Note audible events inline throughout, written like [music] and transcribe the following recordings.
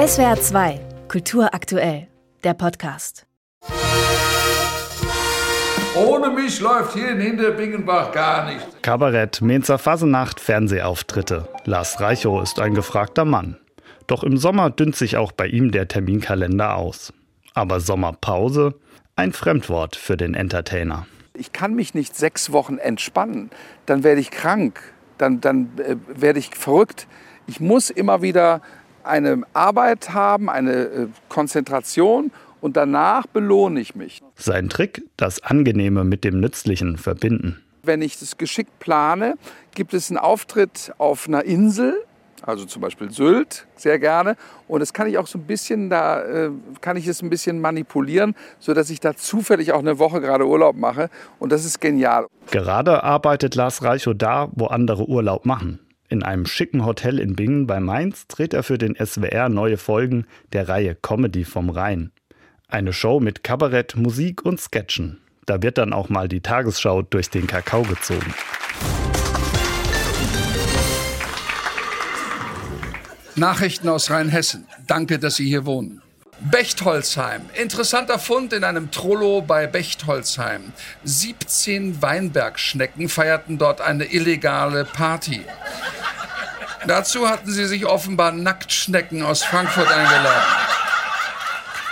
SWR 2, Kultur aktuell, der Podcast. Ohne mich läuft hier in Hinterbingenbach gar nichts. Kabarett, Mainzer Fasenacht, Fernsehauftritte. Lars Reichow ist ein gefragter Mann. Doch im Sommer dünnt sich auch bei ihm der Terminkalender aus. Aber Sommerpause? Ein Fremdwort für den Entertainer. Ich kann mich nicht sechs Wochen entspannen. Dann werde ich krank. Dann, dann äh, werde ich verrückt. Ich muss immer wieder eine Arbeit haben, eine äh, Konzentration und danach belohne ich mich. Sein Trick, das Angenehme mit dem Nützlichen verbinden. Wenn ich das geschickt plane, gibt es einen Auftritt auf einer Insel, also zum Beispiel Sylt, sehr gerne. Und das kann ich auch so ein bisschen, da äh, kann ich es ein bisschen manipulieren, sodass ich da zufällig auch eine Woche gerade Urlaub mache. Und das ist genial. Gerade arbeitet Lars Reichow da, wo andere Urlaub machen. In einem schicken Hotel in Bingen bei Mainz dreht er für den SWR neue Folgen der Reihe Comedy vom Rhein. Eine Show mit Kabarett, Musik und Sketchen. Da wird dann auch mal die Tagesschau durch den Kakao gezogen. Nachrichten aus Rheinhessen. Danke, dass Sie hier wohnen. Bechtholzheim. Interessanter Fund in einem Trollo bei Bechtholzheim. 17 Weinbergschnecken feierten dort eine illegale Party. Dazu hatten sie sich offenbar Nacktschnecken aus Frankfurt eingeladen.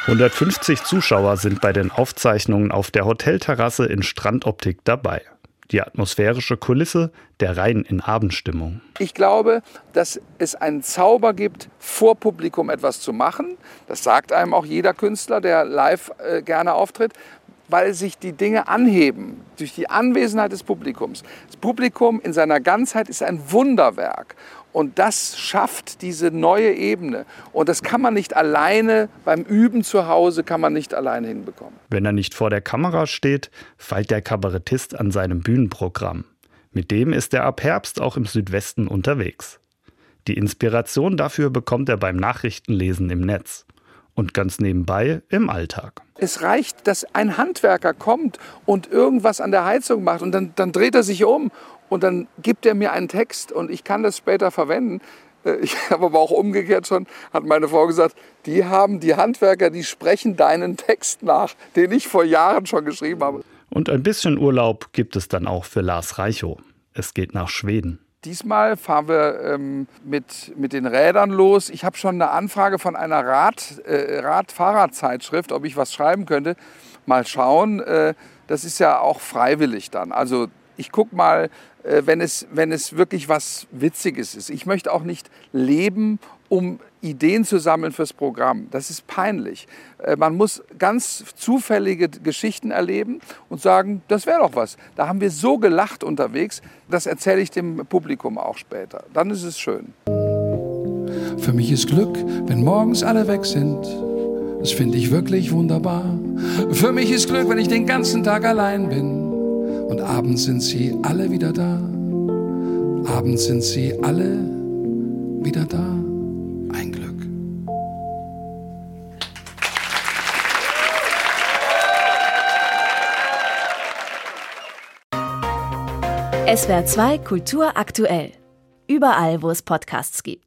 150 Zuschauer sind bei den Aufzeichnungen auf der Hotelterrasse in Strandoptik dabei die atmosphärische Kulisse der Rhein in Abendstimmung. Ich glaube, dass es einen Zauber gibt, vor Publikum etwas zu machen. Das sagt einem auch jeder Künstler, der live äh, gerne auftritt weil sich die Dinge anheben durch die Anwesenheit des Publikums. Das Publikum in seiner Ganzheit ist ein Wunderwerk. Und das schafft diese neue Ebene. Und das kann man nicht alleine beim Üben zu Hause, kann man nicht alleine hinbekommen. Wenn er nicht vor der Kamera steht, feilt der Kabarettist an seinem Bühnenprogramm. Mit dem ist er ab Herbst auch im Südwesten unterwegs. Die Inspiration dafür bekommt er beim Nachrichtenlesen im Netz und ganz nebenbei im Alltag. Es reicht, dass ein Handwerker kommt und irgendwas an der Heizung macht und dann, dann dreht er sich um und dann gibt er mir einen Text und ich kann das später verwenden. Äh, [laughs] ich habe aber auch umgekehrt schon, hat meine Frau gesagt, die haben die Handwerker, die sprechen deinen Text nach, den ich vor Jahren schon geschrieben habe. Und ein bisschen Urlaub gibt es dann auch für Lars Reichow. Es geht nach Schweden. Diesmal fahren wir ähm, mit, mit den Rädern los. Ich habe schon eine Anfrage von einer Rad, äh, Radfahrradzeitschrift, ob ich was schreiben könnte. Mal schauen. Äh, das ist ja auch freiwillig dann. Also ich gucke mal, äh, wenn, es, wenn es wirklich was Witziges ist. Ich möchte auch nicht leben, um Ideen zu sammeln fürs Programm. Das ist peinlich. Äh, man muss ganz zufällige Geschichten erleben und sagen, das wäre doch was. Da haben wir so gelacht unterwegs, das erzähle ich dem Publikum auch später. Dann ist es schön. Für mich ist Glück, wenn morgens alle weg sind. Das finde ich wirklich wunderbar. Für mich ist Glück, wenn ich den ganzen Tag allein bin und abends sind sie alle wieder da. Abends sind sie alle wieder da. Ein Glück. SWR 2 Kultur aktuell. Überall, wo es Podcasts gibt.